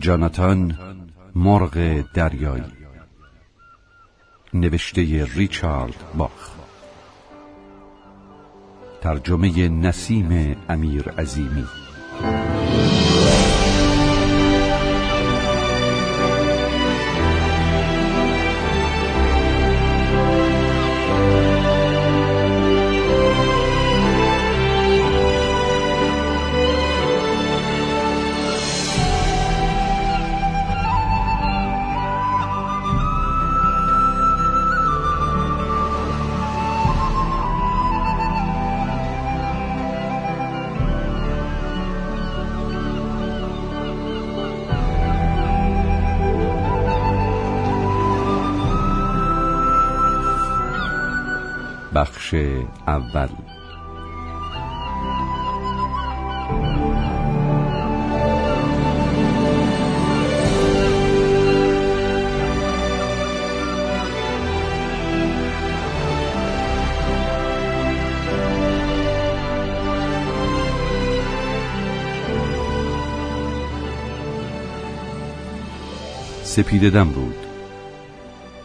جاناتان مرغ دریایی نوشته ریچارد باخ. ترجمه نسیم امیر عظیمی. اول. سپیده دم رود.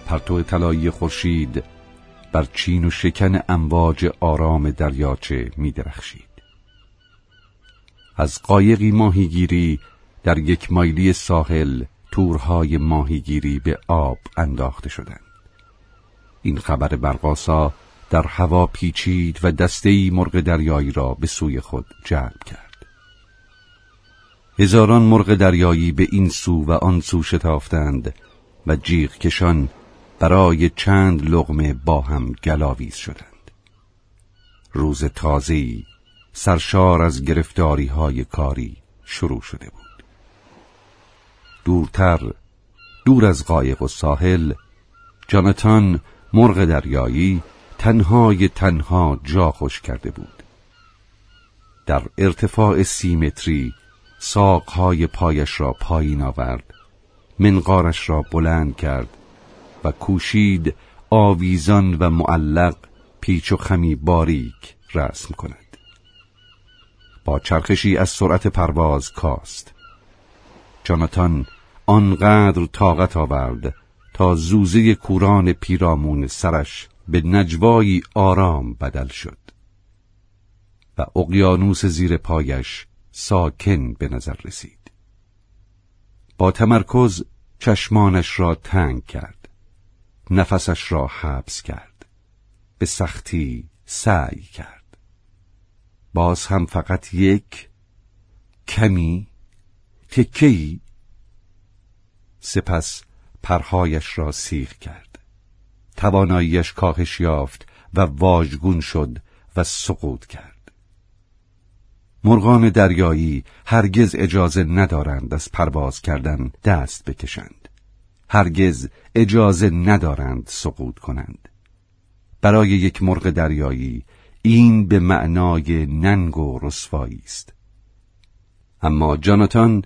پرتو طلایی خورشید بر چین و شکن امواج آرام دریاچه می درخشید. از قایقی ماهیگیری در یک مایلی ساحل تورهای ماهیگیری به آب انداخته شدند. این خبر برقاسا در هوا پیچید و دستهای مرغ دریایی را به سوی خود جلب کرد. هزاران مرغ دریایی به این سو و آن سو شتافتند و جیغ کشان برای چند لغمه با هم گلاویز شدند. روز تازه‌ای سرشار از گرفتاری های کاری شروع شده بود. دورتر دور از قایق و ساحل جانتان مرغ دریایی تنهای تنها جا خوش کرده بود. در ارتفاع سی متری ساقهای پایش را پایین آورد منقارش را بلند کرد و کوشید آویزان و معلق پیچ و خمی باریک رسم کند. با چرخشی از سرعت پرواز کاست. جاناتان آنقدر طاقت آورد تا زوزه کوران پیرامون سرش به نجوایی آرام بدل شد و اقیانوس زیر پایش ساکن به نظر رسید. با تمرکز چشمانش را تنگ کرد. نفسش را حبس کرد. به سختی سعی کرد. باز هم فقط یک کمی تکهی سپس پرهایش را سیخ کرد. تواناییش کاهش یافت و واژگون شد و سقوط کرد. مرغان دریایی هرگز اجازه ندارند از پرواز کردن دست بکشند. هرگز اجازه ندارند سقوط کنند. برای یک مرغ دریایی این به معنای ننگ و رسوایی است. اما جاناتان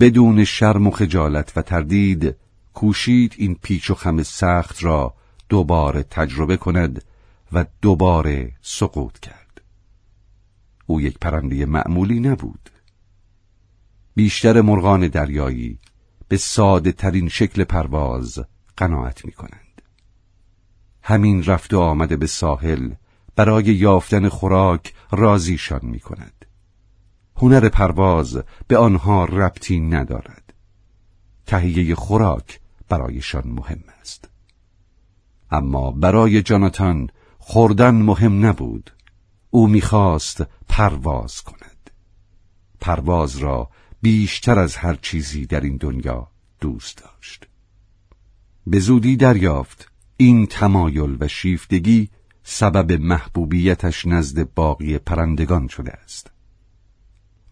بدون شرم و خجالت و تردید کوشید این پیچ و خم سخت را دوباره تجربه کند و دوباره سقوط کرد. او یک پرنده معمولی نبود. بیشتر مرغان دریایی به ساده ترین شکل پرواز قناعت می کنند. همین رفت و آمده به ساحل برای یافتن خوراک رازیشان می کند. هنر پرواز به آنها ربطی ندارد. تهیه خوراک برایشان مهم است. اما برای جاناتان خوردن مهم نبود. او می‌خواست پرواز کند. پرواز را بیشتر از هر چیزی در این دنیا دوست داشت به زودی دریافت این تمایل و شیفتگی سبب محبوبیتش نزد باقی پرندگان شده است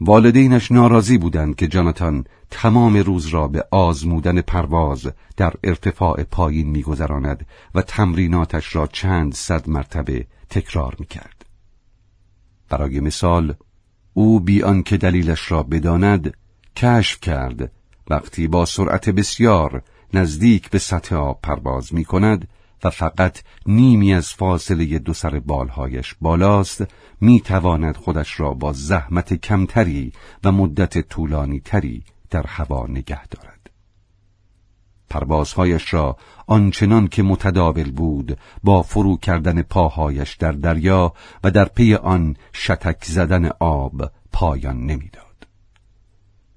والدینش ناراضی بودند که جاناتان تمام روز را به آزمودن پرواز در ارتفاع پایین میگذراند و تمریناتش را چند صد مرتبه تکرار می‌کرد. برای مثال او بی که دلیلش را بداند کشف کرد وقتی با سرعت بسیار نزدیک به سطح آب پرواز می کند و فقط نیمی از فاصله دو سر بالهایش بالاست می تواند خودش را با زحمت کمتری و مدت طولانی تری در هوا نگه دارد پروازهایش را آنچنان که متداول بود با فرو کردن پاهایش در دریا و در پی آن شتک زدن آب پایان نمی‌داد.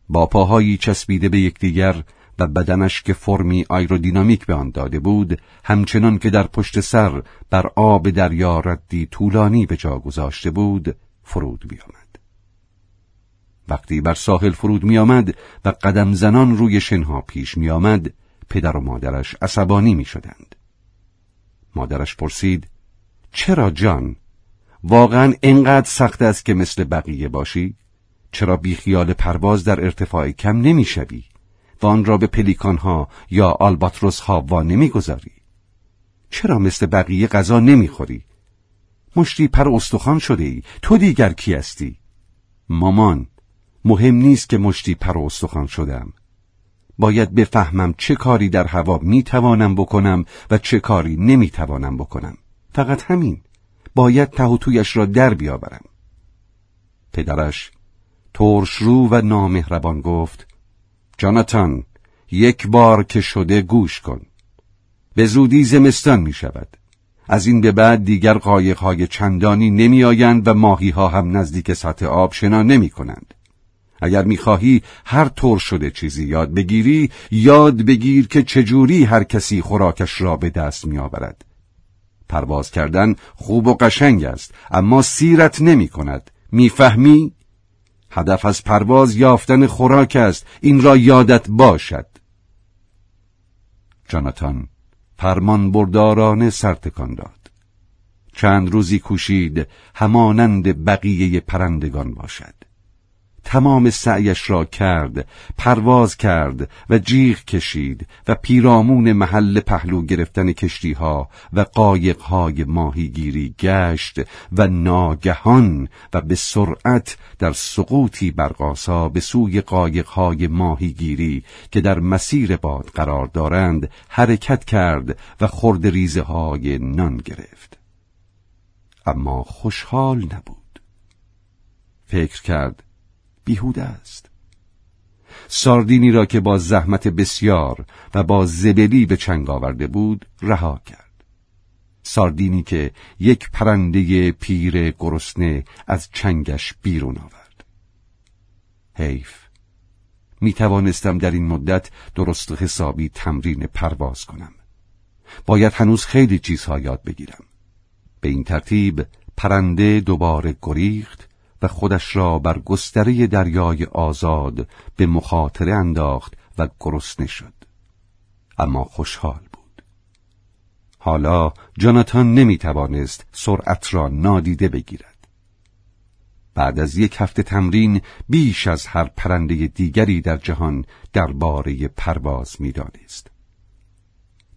با پاهایی چسبیده به یکدیگر و بدنش که فرمی آیرودینامیک به آن داده بود همچنان که در پشت سر بر آب دریا ردی طولانی به جا گذاشته بود فرود بیامد وقتی بر ساحل فرود میآمد و قدم زنان روی شنها پیش میآمد پدر و مادرش عصبانی می شدند. مادرش پرسید چرا جان؟ واقعا اینقدر سخت است که مثل بقیه باشی؟ چرا بیخیال پرواز در ارتفاع کم نمی‌شوی و آن را به پلیکانها یا آلباتروس ها وا نمی‌گذاری؟ چرا مثل بقیه غذا نمی‌خوری؟ مشتی پر استخوان شده ای تو دیگر کی هستی؟ مامان مهم نیست که مشتی پر استخوان شدم باید بفهمم چه کاری در هوا می‌توانم بکنم و چه کاری نمی‌توانم بکنم فقط همین باید تهوتویش را در بیاورم پدرش ترش رو و نامهربان گفت جاناتان یک بار که شده گوش کن. به زودی زمستان می شود. از این به بعد دیگر قایقهای چندانی نمی آیند و ماهی ها هم نزدیک سطح آب شنا نمی کنند. اگر می‌خواهی هر طور شده چیزی یاد بگیری یاد بگیر که چجوری هر کسی خوراکش را به دست میآورد پرواز کردن خوب و قشنگ است اما سیرت نمی کند. می‌فهمی؟ هدف از پرواز یافتن خوراک است. این را یادت باشد. جاناتان فرمان بردارانه سرتکان داد. چند روزی کوشید همانند بقیه پرندگان باشد. تمام سعیش را کرد پرواز کرد و جیغ کشید و پیرامون محل پهلو گرفتن کشتی ها و قایق های ماهیگیری گشت و ناگهان و به سرعت در سقوطی برقاسا به سوی قایق های ماهیگیری که در مسیر باد قرار دارند حرکت کرد و خرد ریزه های نان گرفت. اما خوشحال نبود. فکر کرد بیهوده است. ساردینی را که با زحمت بسیار و با زبلی به چنگ آورده بود رها کرد. ساردینی که یک پرنده پیر گرسنه از چنگش بیرون آورد. حیف. می توانستم در این مدت درست حسابی تمرین پرواز کنم. باید هنوز خیلی چیزها یاد بگیرم. به این ترتیب پرنده دوباره گریخت خودش را بر گستره دریای آزاد به مخاطره انداخت و گرسنه شد. اما خوشحال بود. حالا جاناتان نمی توانست سرعت را نادیده بگیرد. بعد از یک هفته تمرین بیش از هر پرنده دیگری در جهان درباره پرواز می‌دانست.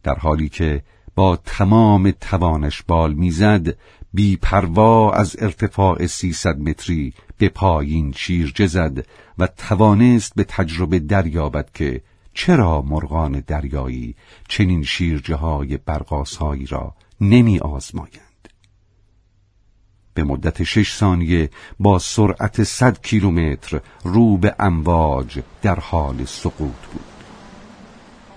در حالی که با تمام توانش بال می‌زد بی پروا از ارتفاع سیصد متری به پایین شیرجه زد و توانست به تجربه دریابد که چرا مرغان دریایی چنین شیرجه های برقاسهایی را نمی آزمایند. به مدت شش ثانیه با سرعت صد کیلومتر رو به امواج در حال سقوط بود.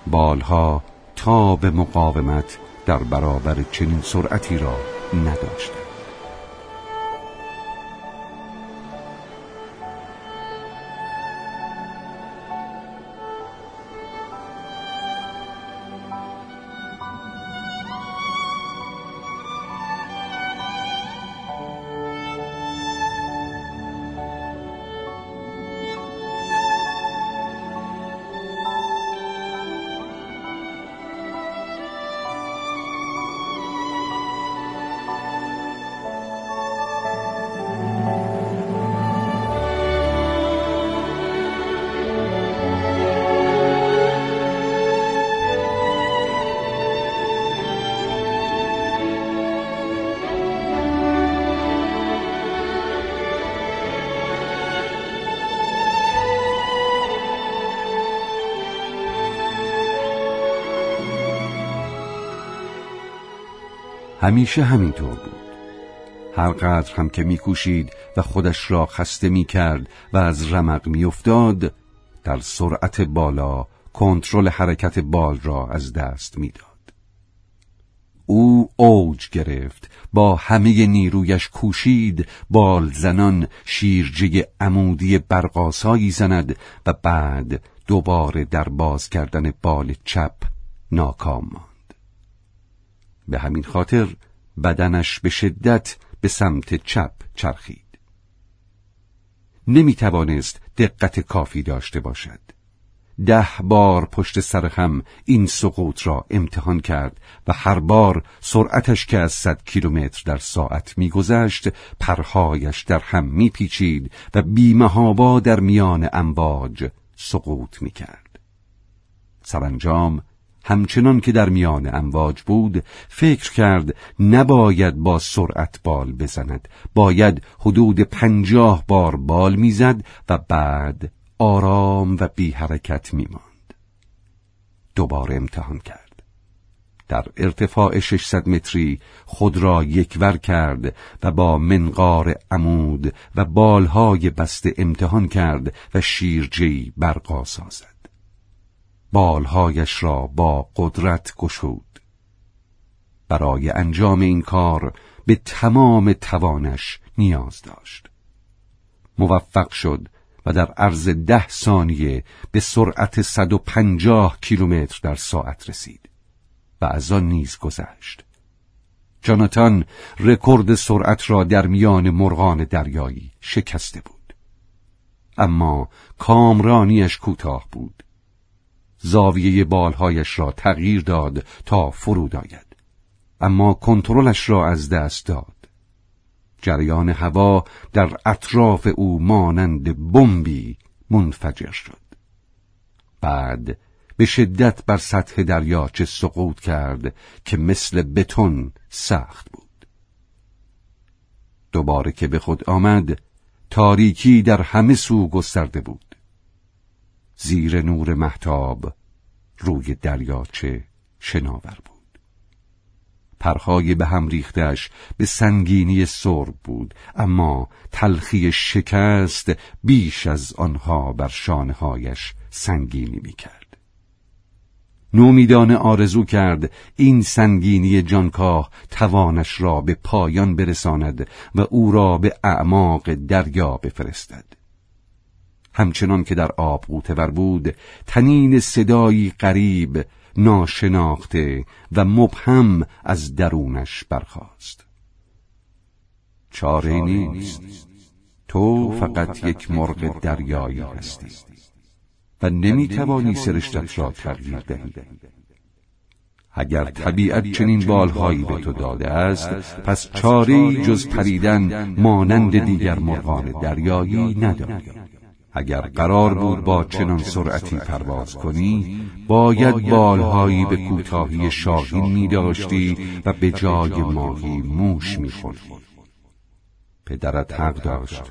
بالها تا به مقاومت در برابر چنین سرعتی را نداشتند همیشه همینطور بود هر قدر هم که میکوشید و خودش را خسته می‌کرد و از رمق میافتاد در سرعت بالا کنترل حرکت بال را از دست می‌داد. او اوج گرفت با همه نیرویش کوشید بال زنان شیرجه عمودی برقاسایی زند و بعد دوباره در باز کردن بال چپ ناکام به همین خاطر بدنش به شدت به سمت چپ چرخید. نمی توانست دقت کافی داشته باشد. ده بار پشت سر هم این سقوط را امتحان کرد و هر بار سرعتش که از صد کیلومتر در ساعت میگذشت پرهایش در هم میپیچید و بیمهابا در میان امواج سقوط می‌کرد. سرانجام همچنان که در میان امواج بود فکر کرد نباید با سرعت بال بزند باید حدود پنجاه بار بال می‌زد و بعد آرام و بی حرکت می ماند. دوباره امتحان کرد. در ارتفاع 600 متری خود را یکور کرد و با منقار عمود و بالهای بسته امتحان کرد و شیرجی برقا سازد. بالهایش را با قدرت گشود. برای انجام این کار به تمام توانش نیاز داشت. موفق شد و در عرض ده ثانیه به سرعت 150 کیلومتر در ساعت رسید و از آن نیز گذشت. جاناتان رکورد سرعت را در میان مرغان دریایی شکسته بود. اما کامرانیش کوتاه بود. زاویه بالهایش را تغییر داد تا فرود آید. اما کنترلش را از دست داد. جریان هوا در اطراف او مانند بمبی منفجر شد بعد به شدت بر سطح دریاچه سقوط کرد که مثل بتون سخت بود دوباره که به خود آمد تاریکی در همه سو گسترده بود زیر نور محتاب روی دریاچه شناور بود. پرهای به هم ریختش به سنگینی سرب بود اما تلخی شکست بیش از آنها بر شانهایش سنگینی می‌کرد. نومیدان آرزو کرد این سنگینی جانکاه توانش را به پایان برساند و او را به اعماق دریا بفرستد. همچنان که در آب قوتور بود تنین صدایی قریب ناشناخته و مبهم از درونش برخاست. چاره نیست. تو فقط یک مرغ دریایی هستی. و نمی‌توانی سرشتت را تغییر دهی. اگر طبیعت چنین بالهایی به تو داده است پس چاره جز پریدن مانند دیگر مرغان دریایی نداری اگر قرار بود با چنان سرعتی پرواز کنی باید بالهایی به کوتاهی شاهین می داشتی و به جای ماهی موش می پدرت حق داشت.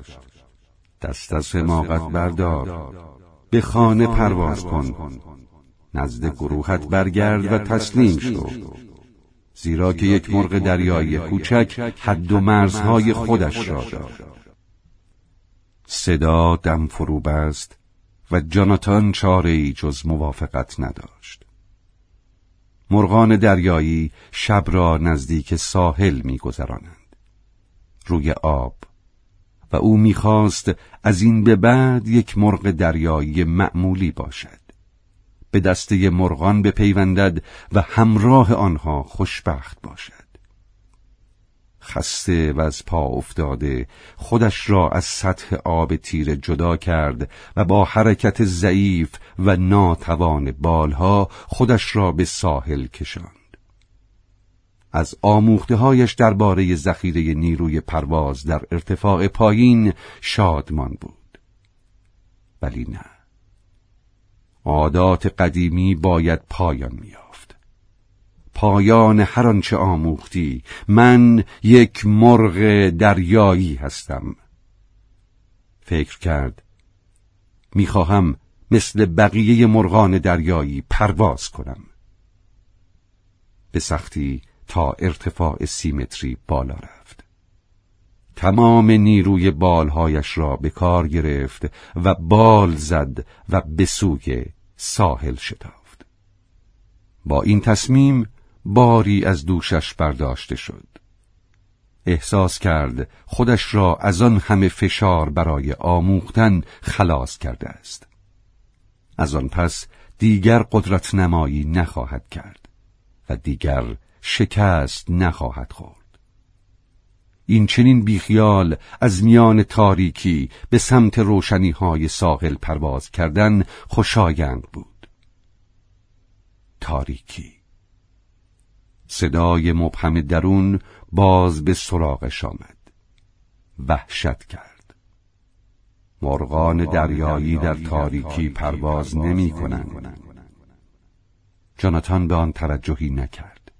دست از حماقت بردار. به خانه پرواز کن. نزد گروهت برگرد و تسلیم شو. زیرا که یک مرغ دریایی کوچک حد و مرزهای خودش را دارد. صدا دم فرو بست و جاناتان چاره ای جز موافقت نداشت. مرغان دریایی شب را نزدیک ساحل میگذرانند. روی آب و او می‌خواست از این به بعد یک مرغ دریایی معمولی باشد. به دسته مرغان بپیوندد و همراه آنها خوشبخت باشد. خسته و از پا افتاده خودش را از سطح آب تیر جدا کرد و با حرکت ضعیف و ناتوان بالها خودش را به ساحل کشاند. از آموختههایش درباره ذخیره نیروی پرواز در ارتفاع پایین شادمان بود. ولی نه. عادات قدیمی باید پایان میاد پایان هر آنچه آموختی. من یک مرغ دریایی هستم. فکر کرد. می‌خواهم مثل بقیه مرغان دریایی پرواز کنم. به سختی تا ارتفاع سیمتری بالا رفت. تمام نیروی بالهایش را به کار گرفت و بال زد و به سوی ساحل شتافت. با این تصمیم باری از دوشش برداشته شد. احساس کرد خودش را از آن همه فشار برای آموختن خلاص کرده است. از آن پس دیگر قدرت نمایی نخواهد کرد و دیگر شکست نخواهد خورد. این چنین بیخیال از میان تاریکی به سمت روشنی های ساحل پرواز کردن خوشایند بود. تاریکی صدای مبهم درون باز به سراغش آمد. وحشت کرد. مرغان دریایی در تاریکی پرواز نمی کنند. جاناتان به آن توجهی نکرد.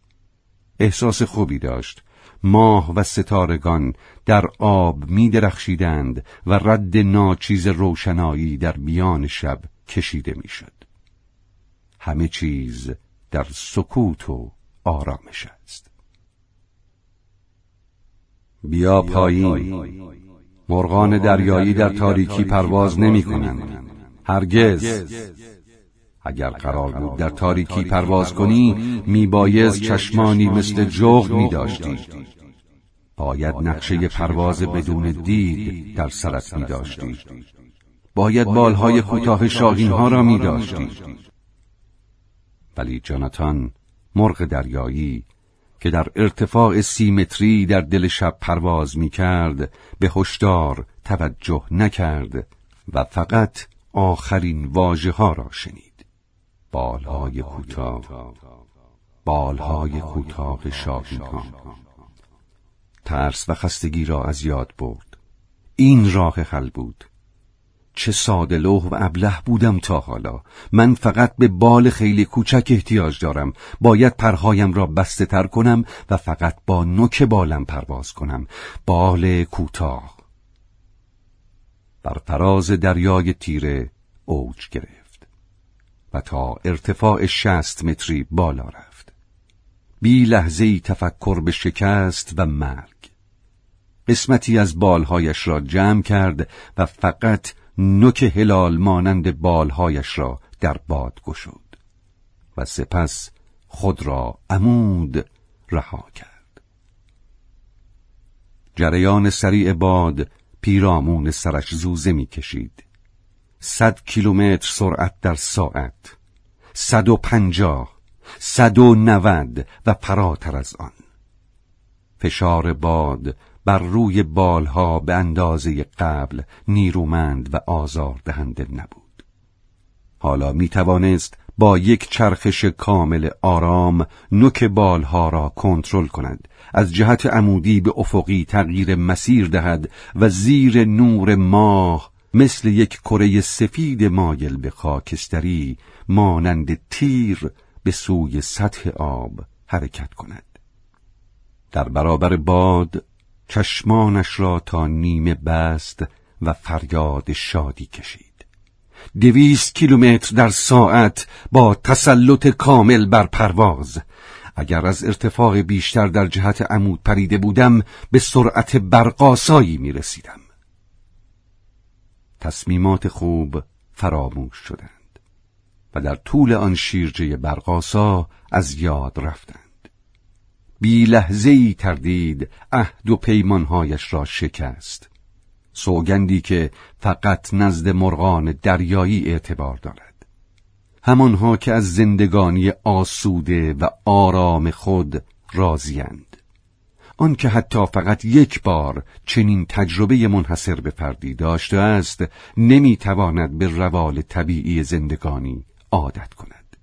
احساس خوبی داشت. ماه و ستارگان در آب می درخشیدند و رد ناچیز روشنایی در میان شب کشیده می‌شد. همه چیز در سکوت و آرامش است. بیا پایین مرغان دریایی در تاریکی پرواز نمی کنند. هرگز. اگر قرار بود در تاریکی پرواز کنی میبایز چشمانی مثل جغ می داشتی. باید نقشه پرواز بدون دید در سرت می داشتی. باید بالهای کوتاه شاهین ها را می داشتی. ولی جاناتان مرغ دریایی که در ارتفاع سی متری در دل شب پرواز می کرد به هشدار توجه نکرد و فقط آخرین واژه ها را شنید. بالهای کوتاه بالهای کوتاه شاهین ها ترس و خستگی را از یاد برد. این راه حل بود چه ساده لوح و ابله بودم تا حالا. من فقط به بال خیلی کوچک احتیاج دارم. باید پرهایم را بسته تر کنم و فقط با نوک بالم پرواز کنم. بال کوتاه. بر فراز دریای تیره اوج گرفت و تا ارتفاع شست متری بالا رفت. بی لحظه ای تفکر به شکست و مرگ. قسمتی از بالهایش را جمع کرد و فقط نوک هلال مانند بالهایش را در باد گشود و سپس خود را عمود رها کرد. جریان سریع باد پیرامون سرش زوزه می‌کشید. صد کیلومتر سرعت در ساعت صد و پنجاه صد و نود و فراتر از آن. فشار باد بر روی بالها به اندازه قبل نیرومند و آزار دهنده نبود. حالا می توانست با یک چرخش کامل آرام نوک بالها را کنترل کند از جهت عمودی به افقی تغییر مسیر دهد و زیر نور ماه مثل یک کره سفید مایل به خاکستری مانند تیر به سوی سطح آب حرکت کند. در برابر باد چشمانش را تا نیمه بست و فریاد شادی کشید. دویست کیلومتر در ساعت با تسلط کامل بر پرواز. اگر از ارتفاع بیشتر در جهت عمود پریده بودم به سرعت برقاسایی می رسیدم تصمیمات خوب فراموش شدند و در طول آن شیرجه برقاسا از یاد رفتند. بی لحظه ای تردید عهد و پیمانهایش را شکست. سوگندی که فقط نزد مرغان دریایی اعتبار دارد. همانها که از زندگانی آسوده و آرام خود راضیند آنکه حتی فقط یک بار چنین تجربه منحصر به فردی داشته است نمی‌تواند به روال طبیعی زندگانی عادت کند.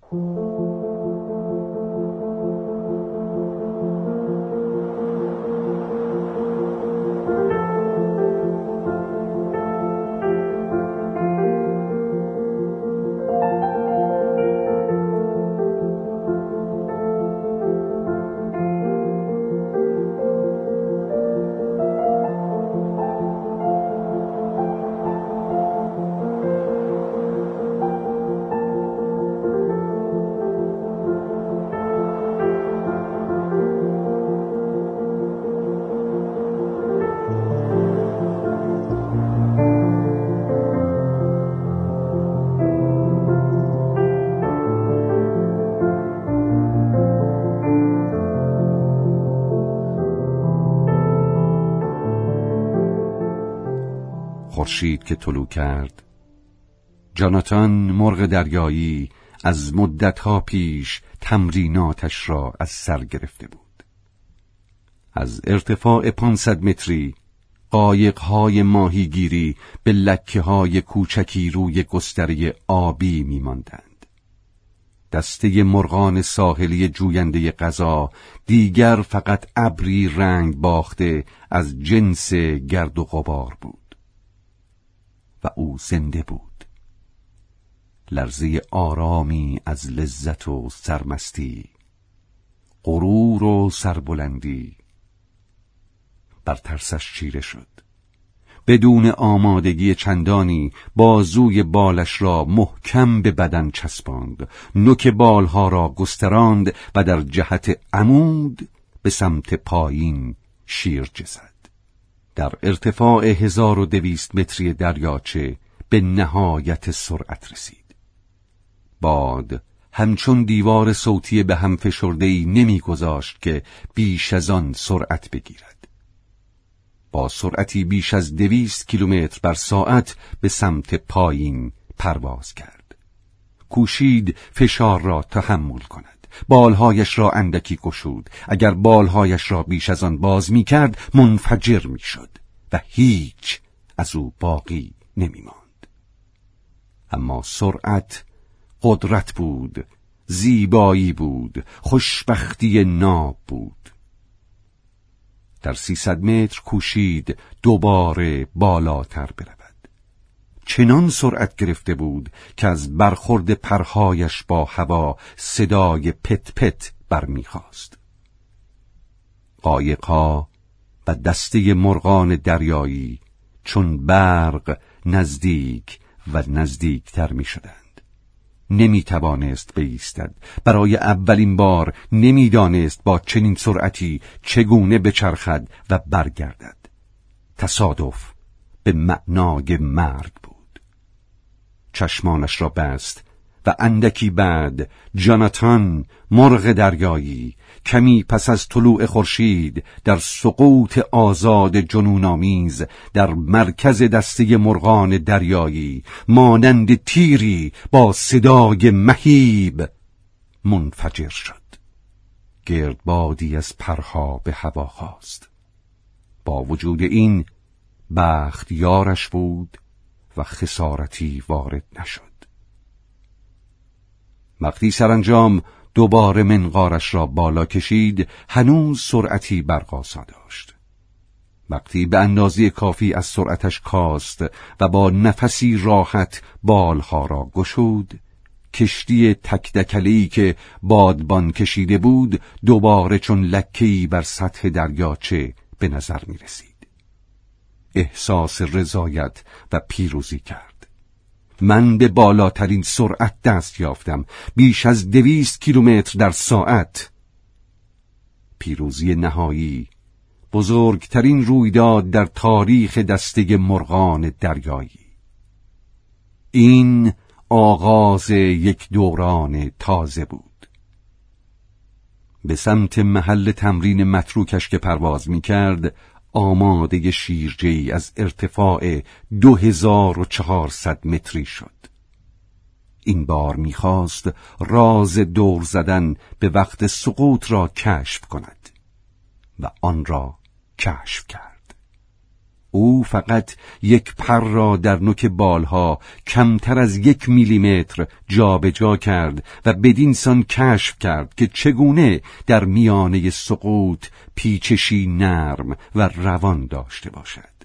خورشید که طلوع کرد. جاناتان مرغ دریایی از مدتها پیش تمریناتش را از سر گرفته بود. از ارتفاع 500 متری قایقهای ماهیگیری به لکه های کوچکی روی گستره آبی میماندند. دسته مرغان ساحلی جوینده غذا دیگر فقط ابری رنگ باخته از جنس گرد و غبار بود. او زنده بود. لرزه آرامی از لذت و سرمستی غرور و سربلندی. بر ترسش چیره شد. بدون آمادگی چندانی بازوی بالش را محکم به بدن چسباند. نوک بالها را گستراند و در جهت عمود به سمت پایین شیر زد در ارتفاع هزار و دویست متری دریاچه به نهایت سرعت رسید. باد همچون دیوار صوتی به هم فشردهی نمیگذاشت که بیش از آن سرعت بگیرد. با سرعتی بیش از دویست کیلومتر بر ساعت به سمت پایین پرواز کرد. کوشید فشار را تحمل کند. بالهایش را اندکی گشود. اگر بالهایش را بیش از آن باز می کرد منفجر می شد و هیچ از او باقی نمی ماند. اما سرعت قدرت بود زیبایی بود خوشبختی ناب بود. در سیصد متر کوشید دوباره بالاتر برود. چنان سرعت گرفته بود که از برخورد پرهایش با هوا صدای پت پت برمیخواست قایقها و دسته مرغان دریایی چون برق نزدیک و نزدیکتر می شدند. نمی توانست بایستد برای اولین بار نمی‌دانست با چنین سرعتی چگونه بچرخد و برگردد. تصادف به معنای مرگ بود. چشمانش را بست و اندکی بعد جاناتان مرغ دریایی کمی پس از طلوع خورشید در سقوط آزاد جنونآمیز در مرکز دسته مرغان دریایی مانند تیری با صدای مهیب منفجر شد. گردبادی از پرها به هوا خواست با وجود این بخت یارش بود. و خسارتی وارد نشد. وقتی سرانجام دوباره منقارش را بالا کشید هنوز سرعتی برقاسا داشت. وقتی به اندازه کافی از سرعتش کاست و با نفسی راحت بالها را گشود. کشتی تکدکلی که بادبان کشیده بود دوباره چون لکهی بر سطح دریاچه به نظر می رسید. احساس رضایت و پیروزی کرد. من به بالاترین سرعت دست یافتم. بیش از دویست کیلومتر در ساعت. پیروزی نهایی بزرگترین رویداد در تاریخ دسته مرغان دریایی. این آغاز یک دوران تازه بود. به سمت محل تمرین متروکش که پرواز می کرد آماده شیرجهی از ارتفاع دو هزار و چهارصد متری شد. این بار می‌خواست راز دور زدن به وقت سقوط را کشف کند و آن را کشف کرد. او فقط یک پر را در نوک بالها کمتر از یک میلیمتر جابجا جا کرد و بدینسان کشف کرد که چگونه در میانه سقوط پیچشی نرم و روان داشته باشد.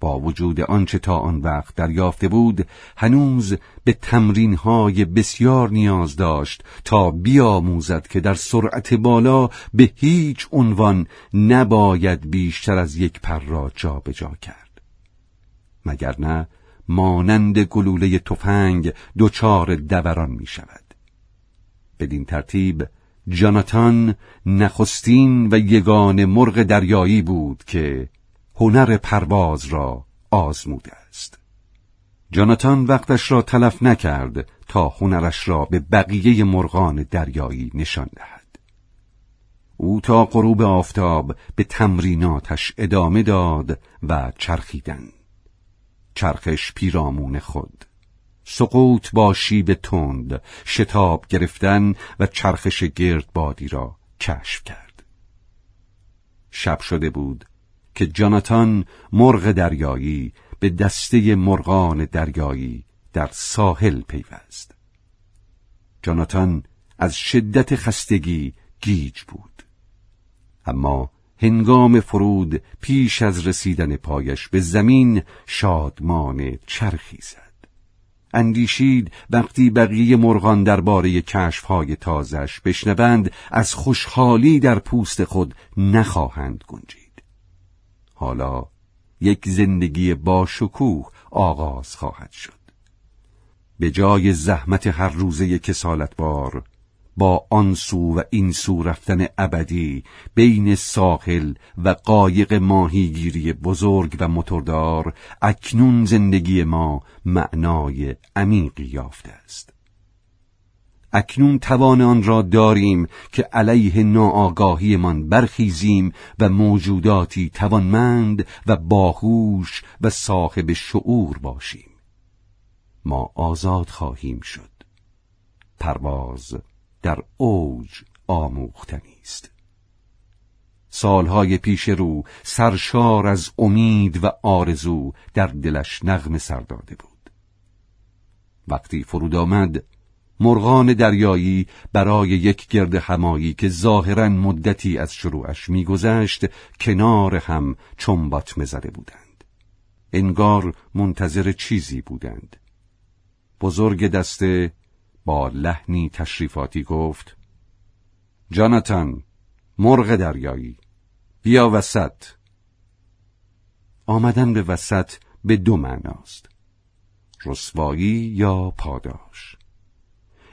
با وجود آنچه تا آن وقت دریافته بود هنوز به تمرینهای بسیار نیاز داشت تا بیاموزد که در سرعت بالا به هیچ عنوان نباید بیشتر از یک پر را جابجا کرد. مگر نه مانند گلوله تفنگ دچار دوران می شود بدین ترتیب جاناتان نخستین و یگان مرغ دریایی بود که هنر پرواز را آزموده است. جاناتان وقتش را تلف نکرد تا هنرش را به بقیه مرغان دریایی نشان دهد. او تا غروب آفتاب به تمریناتش ادامه داد و چرخیدن. چرخش پیرامون خود. سقوط با شیب تند شتاب گرفتن و چرخش گردبادی را کشف کرد. شب شده بود که جاناتان مرغ دریایی به دسته مرغان دریایی در ساحل پیوست. جاناتان از شدت خستگی گیج بود. اما هنگام فرود پیش از رسیدن پایش به زمین شادمان چرخی زد. اندیشید وقتی بقیه مرغان درباره کشفهای تازش بشنوند از خوشحالی در پوست خود نخواهند گنجید. حالا یک زندگی با شکوه آغاز خواهد شد. به جای زحمت هر روزه کسالت بار با آن سو و این سو رفتن ابدی بین ساحل و قایق ماهیگیری بزرگ و متردار اکنون زندگی ما معنای عمیقی یافته است. اکنون توان آن را داریم که علیه ناآگاهیمان برخیزیم و موجوداتی توانمند و باهوش و صاحب شعور باشیم. ما آزاد خواهیم شد. پرواز در اوج آموختنی است. سالهای پیش رو سرشار از امید و آرزو در دلش نغم سر داده بود. وقتی فرود آمد مرغان دریایی برای یک گرد همایی که ظاهرا مدتی از شروعش میگذشت کنار هم چنبات مزده بودند. انگار منتظر چیزی بودند. بزرگ دسته با لحنی تشریفاتی گفت جاناتان مرغ دریایی بیا وسط. آمدن به وسط به دو معناست رسوایی یا پاداش.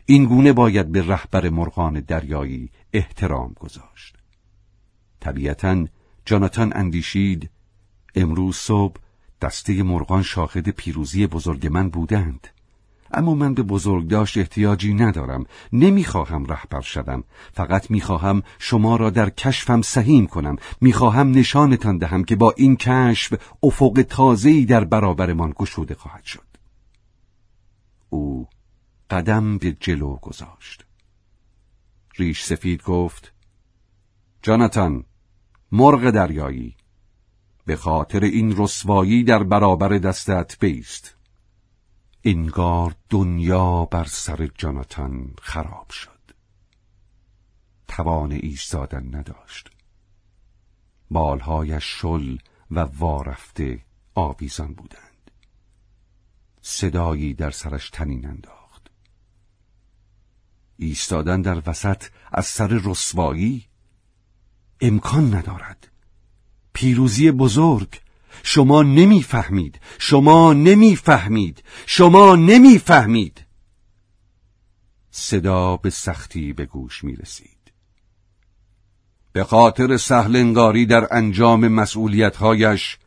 این گونه باید به رهبر مرغان دریایی احترام گذاشت. طبیعتا جاناتان اندیشید امروز صبح دسته مرغان شاهد پیروزی بزرگ من بودند. اما من به بزرگداشت احتیاجی ندارم نمی‌خواهم رهبر شدم فقط می‌خواهم شما را در کشفم سهیم کنم. می‌خواهم نشانتان دهم که با این کشف افق تازه‌ای در برابرمان گشوده خواهد شد. او قدم به جلو گذاشت. ریش سفید گفت جاناتان مرغ دریایی. به خاطر این رسوایی در برابر دستت بیست. انگار دنیا بر سر جاناتان خراب شد. توان ایستادن نداشت. بالهایش شل و وارفته آویزان بودند. صدایی در سرش تنین انداخت. ایستادن در وسط از سر رسوایی امکان ندارد. پیروزی بزرگ شما نمی‌فهمید شما نمی‌فهمید شما نمی‌فهمید. صدا به سختی به گوش می رسید به خاطر سهلنگاری در انجام مسئولیتهایش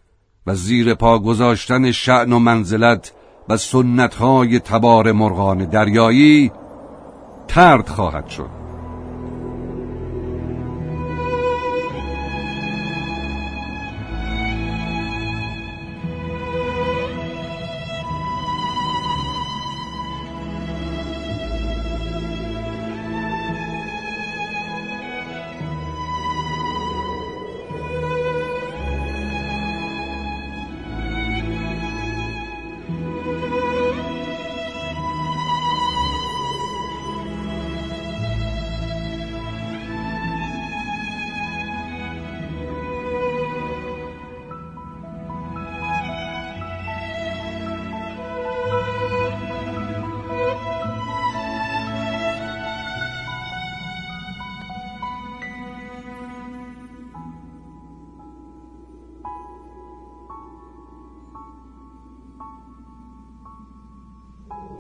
و زیر پا گذاشتن شعن و منزلت و سنتهای تبار مرغان دریایی ترد خواهد شد.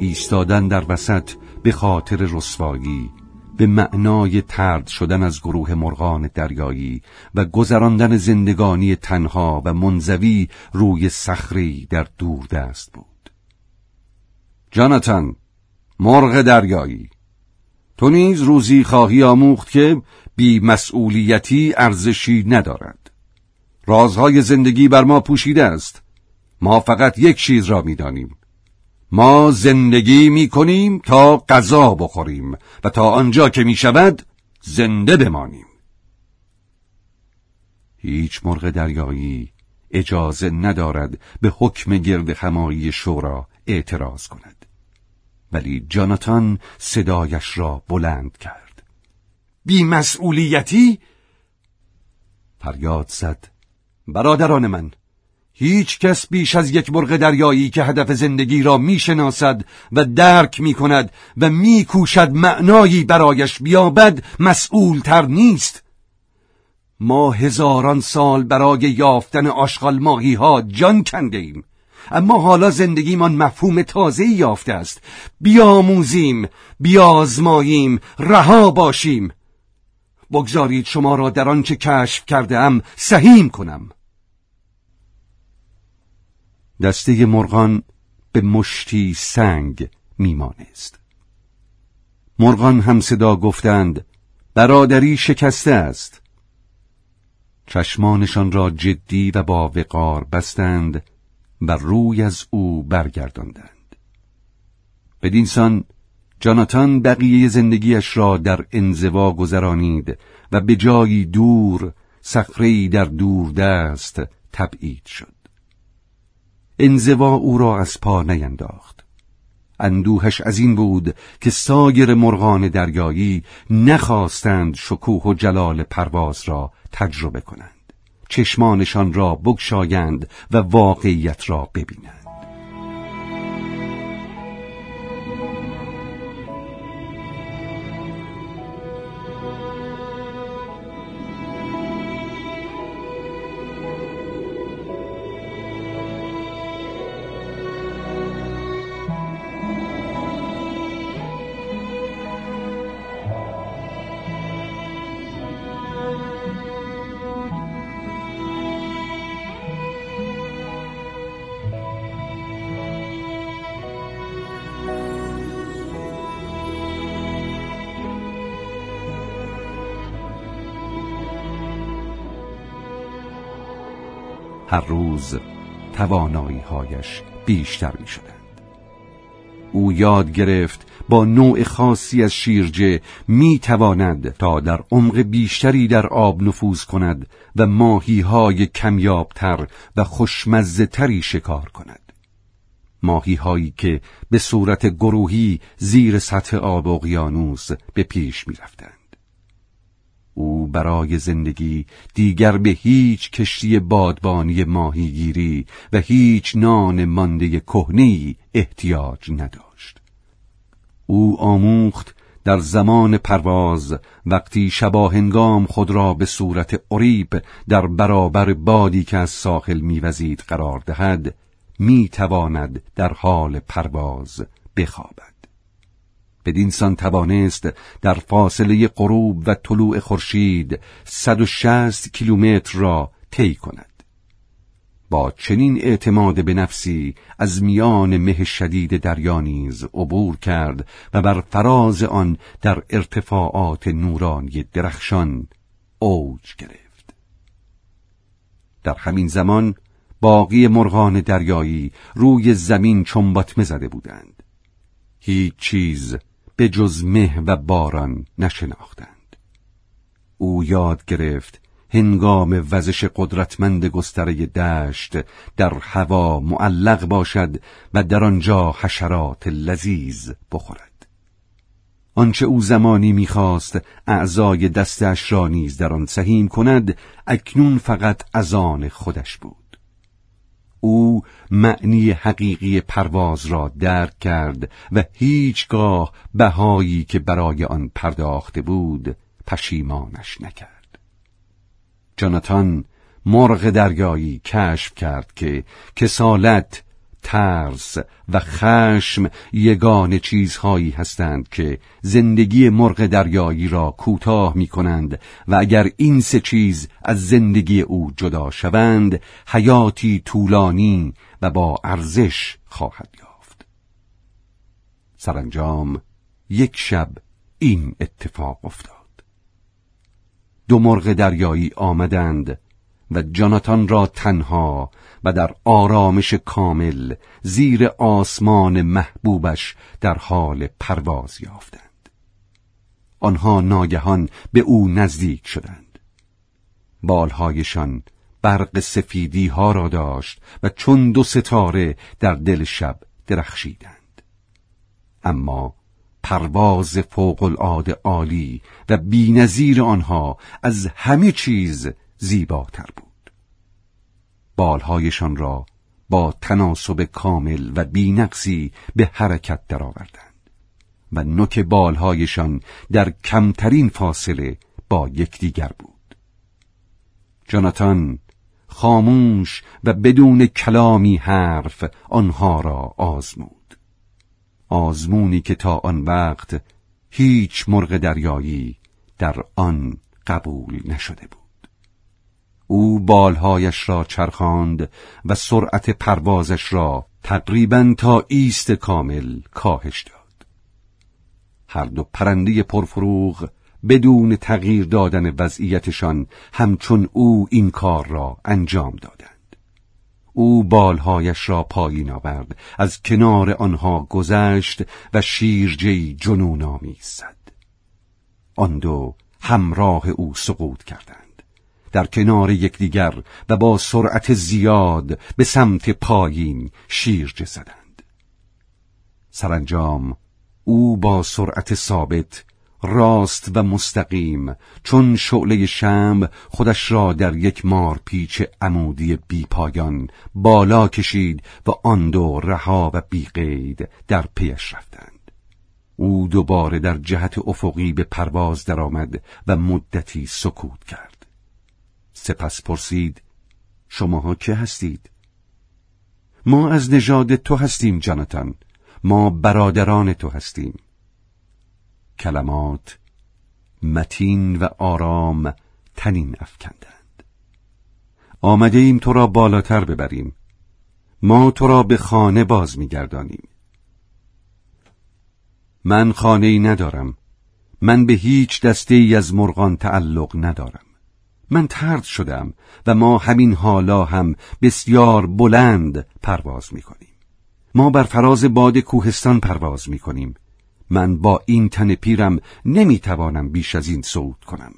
ایستادن در وسط به خاطر رسوایی به معنای ترد شدن از گروه مرغان دریایی و گذراندن زندگانی تنها و منزوی روی صخری در دور دست بود. جاناتان مرغ دریایی تو نیز روزی خواهی آموخت که بی مسئولیتی ارزشی ندارد. رازهای زندگی بر ما پوشیده است. ما فقط یک چیز را می‌دانیم ما زندگی می کنیم تا غذا بخوریم و تا آنجا که می شود زنده بمانیم. هیچ مرغ دریایی اجازه ندارد به حکم گرد همایی شورا اعتراض کند. ولی جاناتان صدایش را بلند کرد. بی مسئولیتی؟ فریاد زد. برادران من هیچ کس بیش از یک مرغ دریایی که هدف زندگی را می‌شناسد و درک می کند و میکوشد معنایی برایش بیابد مسئول تر نیست. ما هزاران سال برای یافتن آشغال ماهی ها جان کنده ایم اما حالا زندگیمان مفهوم تازه یافته است. بیاموزیم بیازماییم رها باشیم. بگذارید شما را در آنچه کشف کرده ام سهیم کنم. دسته مرغان به مشتی سنگ میمانست. مرغان هم صدا گفتند برادری شکسته است. چشمانشان را جدی و با وقار بستند و روی از او برگرداندند. بدینسان جاناتان بقیه زندگیش را در انزوا گذرانید و به جایی دور صخره‌ای در دور دست تبعید شد. انزوا او را از پا نینداخت. اندوهش از این بود که سایر مرغان دریایی نخواستند شکوه و جلال پرواز را تجربه کنند. چشمانشان را بگشایند و واقعیت را ببینند. توانایی هایش بیشتر می شدند. او یاد گرفت با نوع خاصی از شیرجه می تواند تا در عمق بیشتری در آب نفوذ کند و ماهی های کمیابتر و خوشمزه تری شکار کند. ماهی هایی که به صورت گروهی زیر سطح آب اقیانوس به پیش می رفتند. او برای زندگی دیگر به هیچ کشتی بادبانی ماهیگیری و هیچ نان مانده کهنی احتیاج نداشت. او آموخت در زمان پرواز وقتی شباهنگام خود را به صورت عریب در برابر بادی که از ساحل میوزید قرار دهد می‌تواند در حال پرواز بخوابد. بدینسان توانست در فاصله غروب و طلوع خورشید 160 کیلومتر را طی کند. با چنین اعتماد به نفسی از میان مه شدید دریا نیز عبور کرد و بر فراز آن در ارتفاعات نورانی درخشان اوج گرفت. در همین زمان باقی مرغان دریایی روی زمین چنباتمه زده بودند. هیچ چیز به جز مه و باران نشناختند. او یاد گرفت هنگام وزش قدرتمند گستره دشت در هوا معلق باشد و در آنجا حشرات لذیذ بخورد. آنچه او زمانی می‌خواست اعضای دستش را نیز در آن سهیم کند اکنون فقط از خودش بود. او معنی حقیقی پرواز را درک کرد و هیچگاه بهایی که برای آن پرداخته بود پشیمانش نکرد. جاناتان مرغ دریایی کشف کرد که کسالت ترس و خشم یگان چیزهایی هستند که زندگی مرغ دریایی را کوتاه می کنند و اگر این سه چیز از زندگی او جدا شوند حیاتی طولانی و با ارزش خواهد یافت. سرانجام یک شب این اتفاق افتاد. دو مرغ دریایی آمدند و جاناتان را تنها و در آرامش کامل زیر آسمان محبوبش در حال پرواز یافتند. آنها ناگهان به او نزدیک شدند. بالهایشان برق سفیدی ها را داشت و چون دو ستاره در دل شب درخشیدند. اما پرواز فوق العاده عالی و بینظیر آنها از همه چیز زیباتر بود. بالهایشان را با تناسب کامل و بینقصی به حرکت درآوردند و نوک بالهایشان در کمترین فاصله با یکدیگر بود. جاناتان خاموش و بدون کلامی حرف آنها را آزمود. آزمونی که تا آن وقت هیچ مرغ دریایی در آن قبول نشده بود. او بالهایش را چرخاند و سرعت پروازش را تقریبا تا ایست کامل کاهش داد. هر دو پرنده پرفروغ بدون تغییر دادن وضعیتشان همچون او این کار را انجام دادند. او بالهایش را پایین آورد از کنار آنها گذشت و شیرجی جنون آمیز زد. آن دو همراه او سقوط کردند. در کنار یکدیگر و با سرعت زیاد به سمت پایین شیرجه زدند سرانجام او با سرعت ثابت راست و مستقیم چون شعله شم خودش را در یک مار پیچ عمودی بیپایان بالا کشید و آن دو رها و بیقید در پیش رفتند. او دوباره در جهت افقی به پرواز درآمد و مدتی سکوت کرد. سپس پرسید شماها که هستید؟ ما از نژاد تو هستیم جانتان. ما برادران تو هستیم. کلمات متین و آرام تنین افکندند. آمده ایم تو را بالاتر ببریم. ما تو را به خانه باز میگردانیم. من خانه ای ندارم. من به هیچ دسته ای از مرغان تعلق ندارم. من ترد شدم و ما همین حالا هم بسیار بلند پرواز می کنیم. ما بر فراز باد کوهستان پرواز می کنیم من با این تن پیرم نمی‌توانم بیش از این صعود کنم.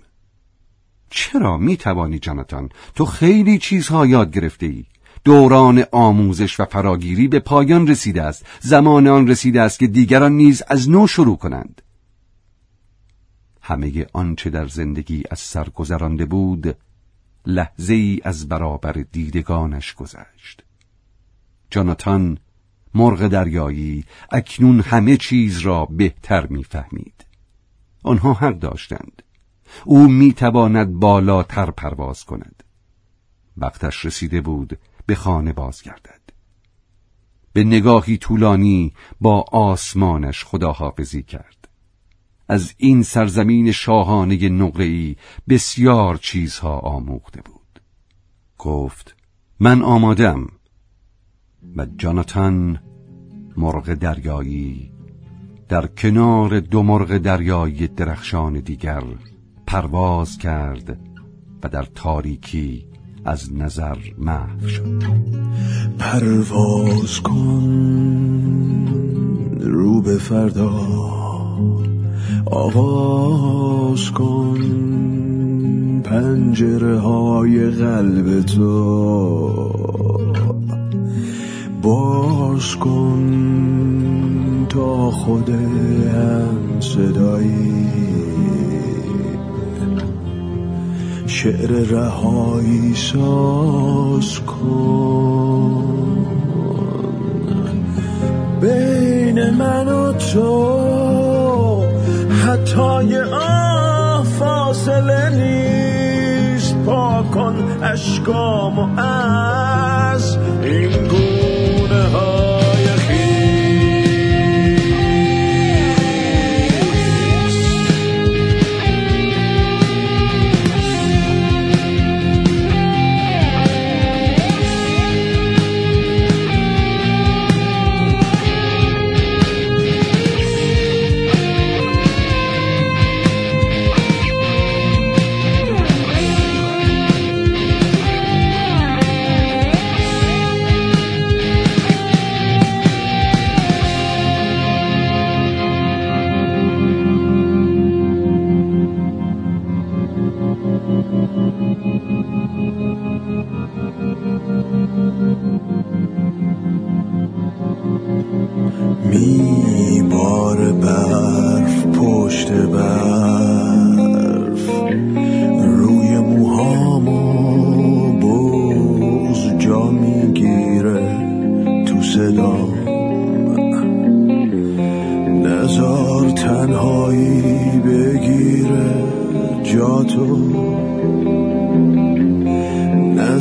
چرا می‌توانی جانتان؟ تو خیلی چیزها یاد گرفته ای دوران آموزش و فراگیری به پایان رسیده است. زمان آن رسیده است که دیگران نیز از نو شروع کنند. همه آنچه در زندگی از سر گذرانده بود لحظه ای از برابر دیدگانش گذشت. جاناتان مرغ دریایی اکنون همه چیز را بهتر می‌فهمید. آنها حق داشتند. او می‌تواند بالاتر پرواز کند. وقتش رسیده بود به خانه بازگردد. به نگاهی طولانی با آسمانش خداحافظی کرد. از این سرزمین شاهانه نقره‌ای بسیار چیزها آموخته بود. گفت من آمادم. و جاناتان مرغ دریایی در کنار دو مرغ دریایی درخشان دیگر پرواز کرد و در تاریکی از نظر محو شد. پرواز کن رو به فردا. آواز کن پنجره های قلب تو. باز کن تا خود هم صدایی. شعر رهایی ساز کن. بین من و تو حتی آه فاصله نیست. پاکن اشکام و از این گونه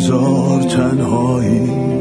نزار تنهایی.